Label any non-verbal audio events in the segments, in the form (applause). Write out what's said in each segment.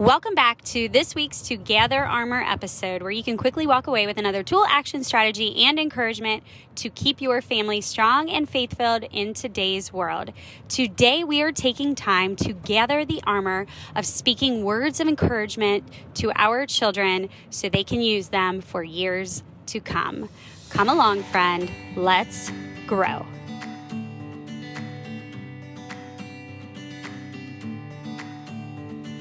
Welcome back to this week's To Gather Armor episode, where you can quickly walk away with another tool, action, strategy, and encouragement to keep your family strong and faith filled in today's world. Today, we are taking time to gather the armor of speaking words of encouragement to our children so they can use them for years to come. Come along, friend. Let's grow.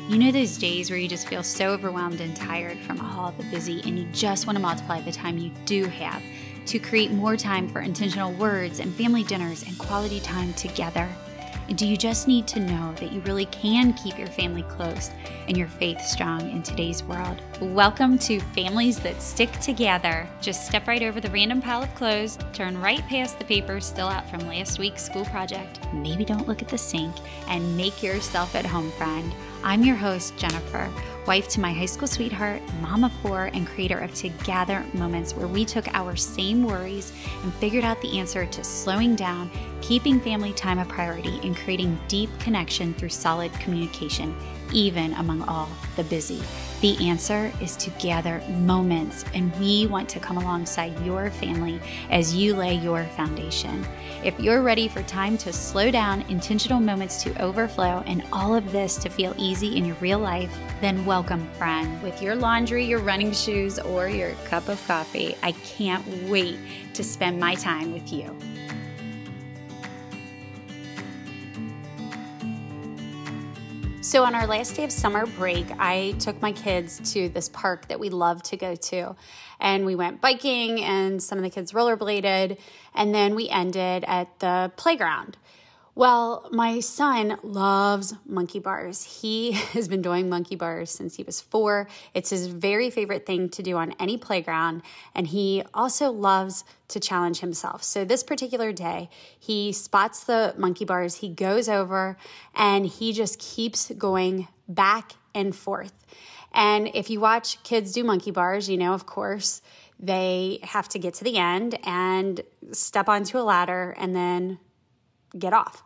You know those days where you just feel so overwhelmed and tired from all the busy, and you just want to multiply the time you do have to create more time for intentional words and family dinners and quality time together? And do you just need to know that you really can keep your family close and your faith strong in today's world? Welcome to Families That Stick Together. Just step right over the random pile of clothes, turn right past the papers still out from last week's school project. Maybe don't look at the sink and make yourself at home, friend. I'm your host, Jennifer, wife to my high school sweetheart, mom of four, and creator of Together Moments, where we took our same worries and figured out the answer to slowing down, keeping family time a priority, and creating deep connection through solid communication, even among all the busy. The answer is to gather moments, and we want to come alongside your family as you lay your foundation. If you're ready for time to slow down, intentional moments to overflow, and all of this to feel easy in your real life, then welcome, friend. With your laundry, your running shoes, or your cup of coffee, I can't wait to spend my time with you. So, on our last day of summer break, I took my kids to this park that we love to go to. And we went biking, and some of the kids rollerbladed. And then we ended at the playground. Well, my son loves monkey bars. He (laughs) has been doing monkey bars since he was four. It's his very favorite thing to do on any playground. And he also loves to challenge himself. So, this particular day, he spots the monkey bars, he goes over, and he just keeps going back and forth. And if you watch kids do monkey bars, you know, of course, they have to get to the end and step onto a ladder and then get off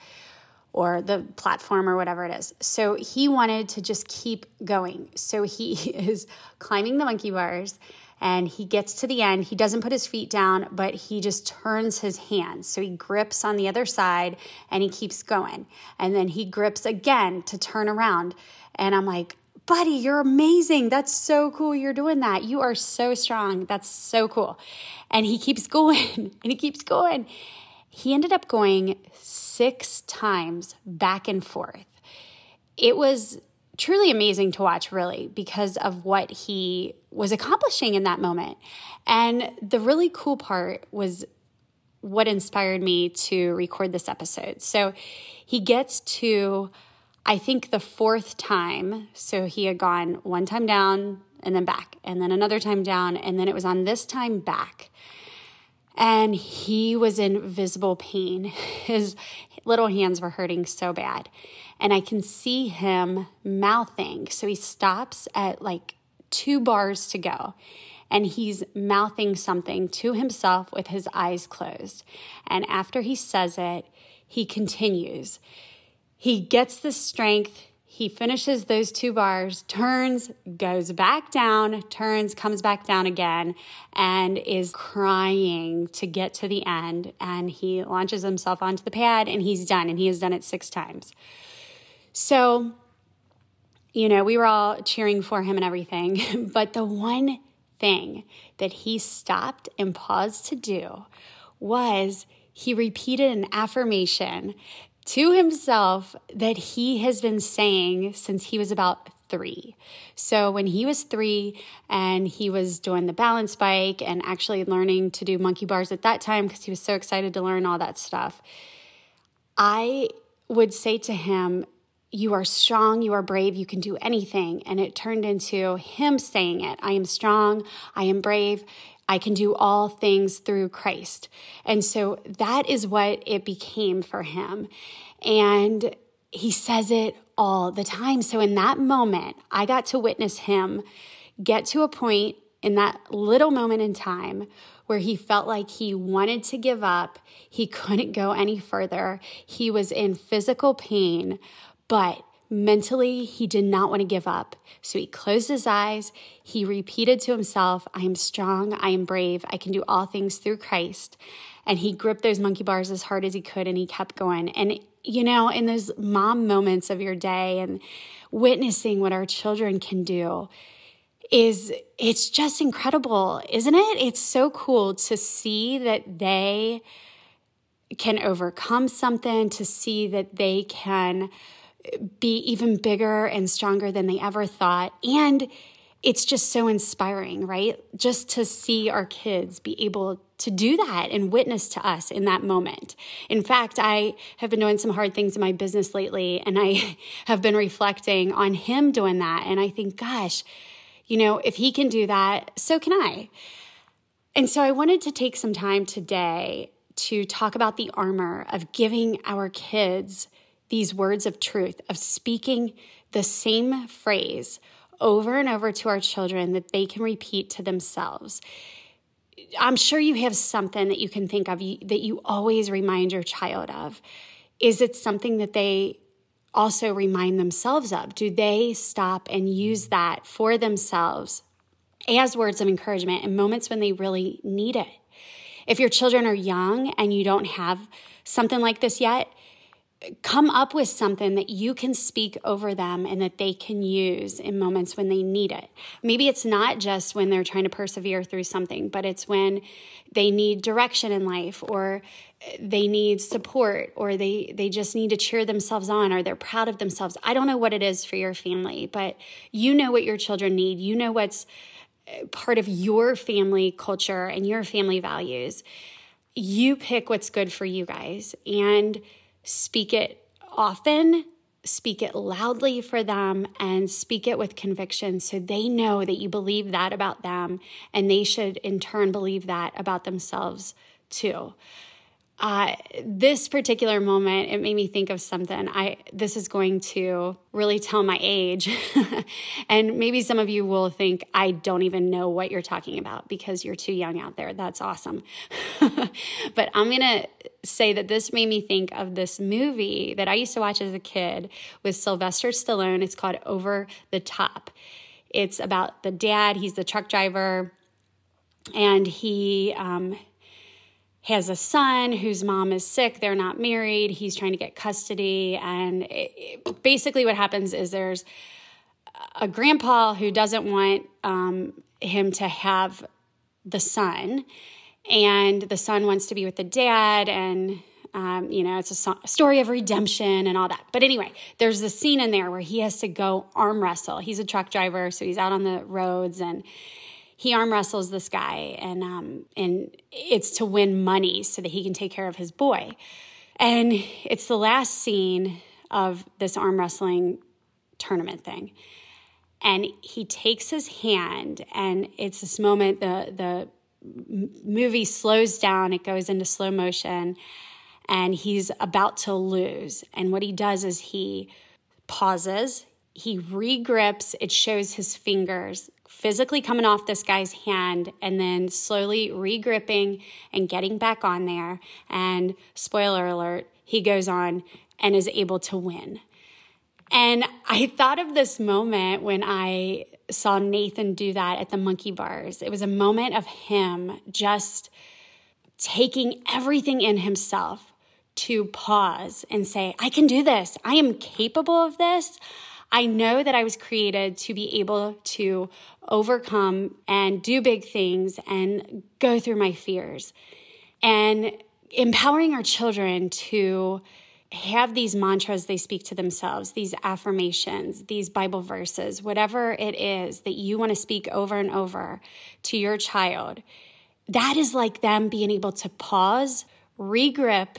or the platform or whatever it is. So he wanted to just keep going. So he (laughs) is climbing the monkey bars and he gets to the end. He doesn't put his feet down, but he just turns his hands. So he grips on the other side and he keeps going. And then he grips again to turn around. And I'm like, buddy, you're amazing. That's so cool. You're doing that. You are so strong. That's so cool. And he keeps (laughs) going and he keeps going he ended up going six times back and forth. It was truly amazing to watch, really, because of what he was accomplishing in that moment. And the really cool part was what inspired me to record this episode. So he gets to, I think, the fourth time. So he had gone one time down and then back, and then another time down, and then it was on this time back and he was in visible pain. (laughs) His little hands were hurting so bad. And I can see him mouthing. So he stops at like two bars to go and he's mouthing something to himself with his eyes closed. And after he says it, he continues. He gets the strength he finishes those two bars, turns, goes back down, turns, comes back down again, and is crying to get to the end. And he launches himself onto the pad and he's done. And he has done it six times. So, you know, we were all cheering for him and everything. (laughs) But the one thing that he stopped and paused to do was he repeated an affirmation to himself that he has been saying since he was about three. So when he was three and he was doing the balance bike and actually learning to do monkey bars at that time because he was so excited to learn all that stuff, I would say to him, you are strong, you are brave, you can do anything. And it turned into him saying it I am strong, I am brave, I can do all things through Christ. And so that is what it became for him. And he says it all the time. So in that moment, I got to witness him get to a point in that little moment in time where he felt like he wanted to give up. He couldn't go any further. He was in physical pain, but mentally, he did not want to give up. So he closed his eyes. He repeated to himself, I am strong. I am brave. I can do all things through Christ. And he gripped those monkey bars as hard as he could and he kept going. And, you know, in those mom moments of your day and witnessing what our children can do, is it's just incredible, isn't it? It's so cool to see that they can overcome something, to see that they can be even bigger and stronger than they ever thought. And it's just so inspiring, right? Just to see our kids be able to do that and witness to us in that moment. In fact, I have been doing some hard things in my business lately, and I (laughs) have been reflecting on him doing that. And I think, gosh, you know, if he can do that, so can I. And so I wanted to take some time today to talk about the armor of giving our kids these words of truth, of speaking the same phrase over and over to our children that they can repeat to themselves. I'm sure you have something that you can think of that you always remind your child of. Is it something that they also remind themselves of? Do they stop and use that for themselves as words of encouragement in moments when they really need it? If your children are young and you don't have something like this yet, come up with something that you can speak over them and that they can use in moments when they need it. Maybe it's not just when they're trying to persevere through something, but it's when they need direction in life or they need support or they they just need to cheer themselves on or they're proud of themselves. I don't know what it is for your family, but you know what your children need. You know what's uh, part of your family culture and your family values. You pick what's good for you guys and speak it often, speak it loudly for them, and speak it with conviction so they know that you believe that about them and they should in turn believe that about themselves too uh, this particular moment, it made me think of something. I this is going to really tell my age, (laughs) and maybe some of you will think I don't even know what you're talking about because you're too young out there. That's awesome, (laughs) but I'm gonna say that this made me think of this movie that I used to watch as a kid with Sylvester Stallone. It's called Over the Top. It's about the dad. He's the truck driver, and he. Um, has a son whose mom is sick. They're not married. He's trying to get custody. And it, basically, what happens is there's a grandpa who doesn't want um, him to have the son, and the son wants to be with the dad. And um, you know, it's a, so- story of redemption and all that. But anyway, there's a scene in there where he has to go arm wrestle. He's a truck driver, so he's out on the roads and he arm wrestles this guy, and um, and it's to win money so that he can take care of his boy. And it's the last scene of this arm wrestling tournament thing. And he takes his hand, and it's this moment the the movie slows down, it goes into slow motion, and he's about to lose. And what he does is he pauses, he regrips, it shows his fingers physically coming off this guy's hand and then slowly regripping and getting back on there. And spoiler alert, he goes on and is able to win. And I thought of this moment when I saw Nathan do that at the monkey bars. It was a moment of him just taking everything in himself to pause and say, I can do this. I am capable of this. I know that I was created to be able to overcome and do big things and go through my fears. And empowering our children to have these mantras they speak to themselves, these affirmations, these Bible verses, whatever it is that you want to speak over and over to your child, that is like them being able to pause, regrip,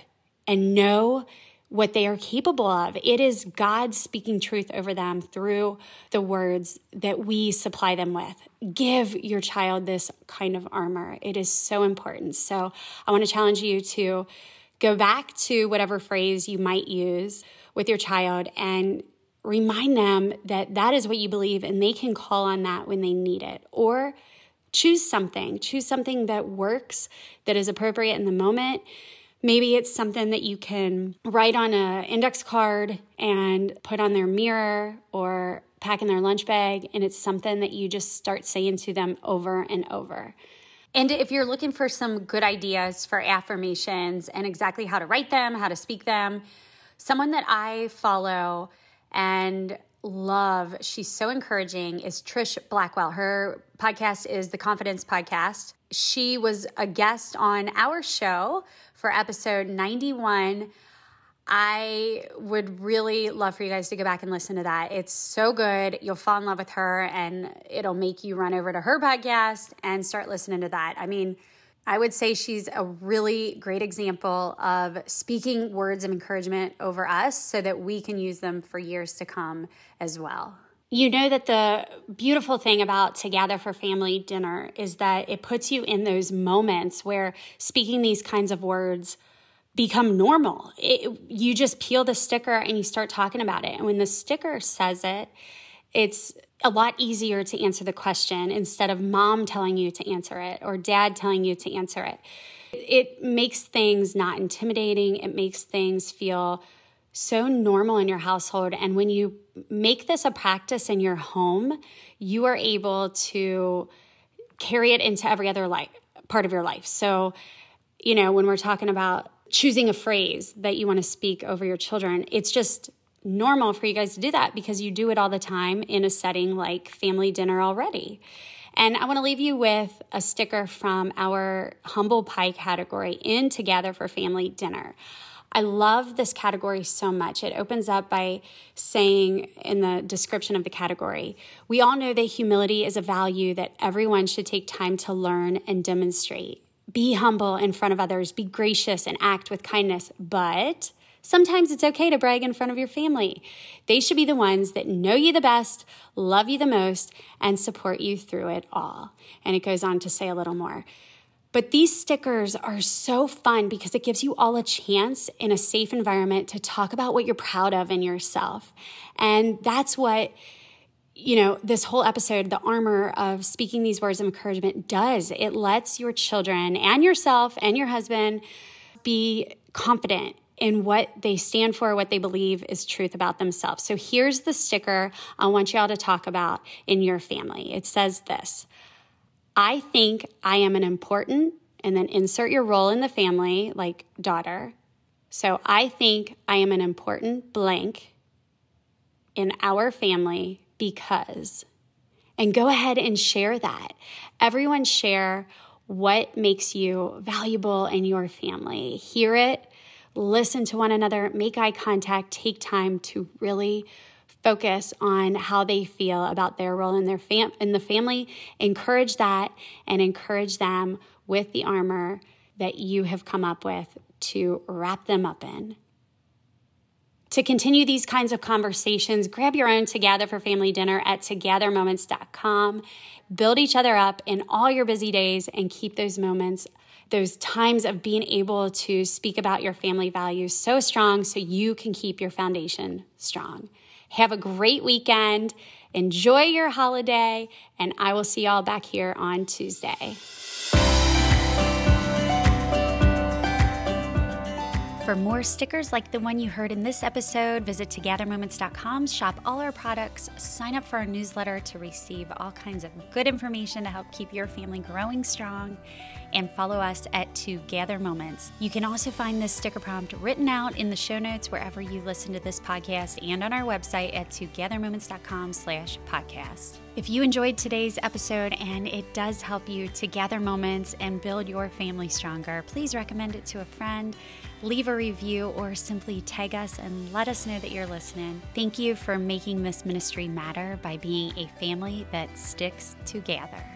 and know what they are capable of. It is God speaking truth over them through the words that we supply them with. Give your child this kind of armor. It is so important. So I want to challenge you to go back to whatever phrase you might use with your child and remind them that that is what you believe and they can call on that when they need it. Or choose something, choose something that works, that is appropriate in the moment Maybe it's something that you can write on an index card and put on their mirror or pack in their lunch bag. And it's something that you just start saying to them over and over. And if you're looking for some good ideas for affirmations and exactly how to write them, how to speak them, someone that I follow and love, she's so encouraging, is Trish Blackwell. Her podcast is the Confidence Podcast. She was a guest on our show for episode 91. I would really love for you guys to go back and listen to that. It's so good. You'll fall in love with her and it'll make you run over to her podcast and start listening to that. I mean, I would say she's a really great example of speaking words of encouragement over us so that we can use them for years to come as well. You know that the beautiful thing about Together for Family Dinner is that it puts you in those moments where speaking these kinds of words become normal. It, you just peel the sticker and you start talking about it. And when the sticker says it, it's a lot easier to answer the question instead of mom telling you to answer it or dad telling you to answer it. It makes things not intimidating, it makes things feel so normal in your household. And when you make this a practice in your home, you are able to carry it into every other life, part of your life. So, you know, when we're talking about choosing a phrase that you want to speak over your children, it's just normal for you guys to do that because you do it all the time in a setting like family dinner already. And I want to leave you with a sticker from our humble pie category in Together for Family Dinner. I love this category so much. It opens up by saying in the description of the category, we all know that humility is a value that everyone should take time to learn and demonstrate. Be humble in front of others, be gracious and act with kindness, but Sometimes it's okay to brag in front of your family. They should be the ones that know you the best, love you the most, and support you through it all. And it goes on to say a little more. But these stickers are so fun because it gives you all a chance in a safe environment to talk about what you're proud of in yourself. And that's what you know, this whole episode, the armor of speaking these words of encouragement does. It lets your children and yourself and your husband be confident in what they stand for, what they believe is truth about themselves. So here's the sticker I want y'all to talk about in your family. It says this I think I am an important, and then insert your role in the family, like daughter. So I think I am an important blank in our family because. And go ahead and share that. Everyone share what makes you valuable in your family. Hear it, listen to one another, make eye contact, take time to really focus on how they feel about their role in their fam- in the family. Encourage that and encourage them with the armor that you have come up with to wrap them up in. To continue these kinds of conversations grab your own together for family dinner at togethermoments.com build each other up in all your busy days and keep those moments those times of being able to speak about your family values so strong so you can keep your foundation strong have a great weekend. Enjoy your holiday, and I will see y'all back here on Tuesday. For more stickers like the one you heard in this episode, visit togethermoments.com, shop all our products, sign up for our newsletter to receive all kinds of good information to help keep your family growing strong and follow us at Together Moments. You can also find this sticker prompt written out in the show notes wherever you listen to this podcast and on our website at togethermoments.com slash podcast. If you enjoyed today's episode and it does help you to gather moments and build your family stronger, please recommend it to a friend, leave a review, or simply tag us and let us know that you're listening. Thank you for making this ministry matter by being a family that sticks together.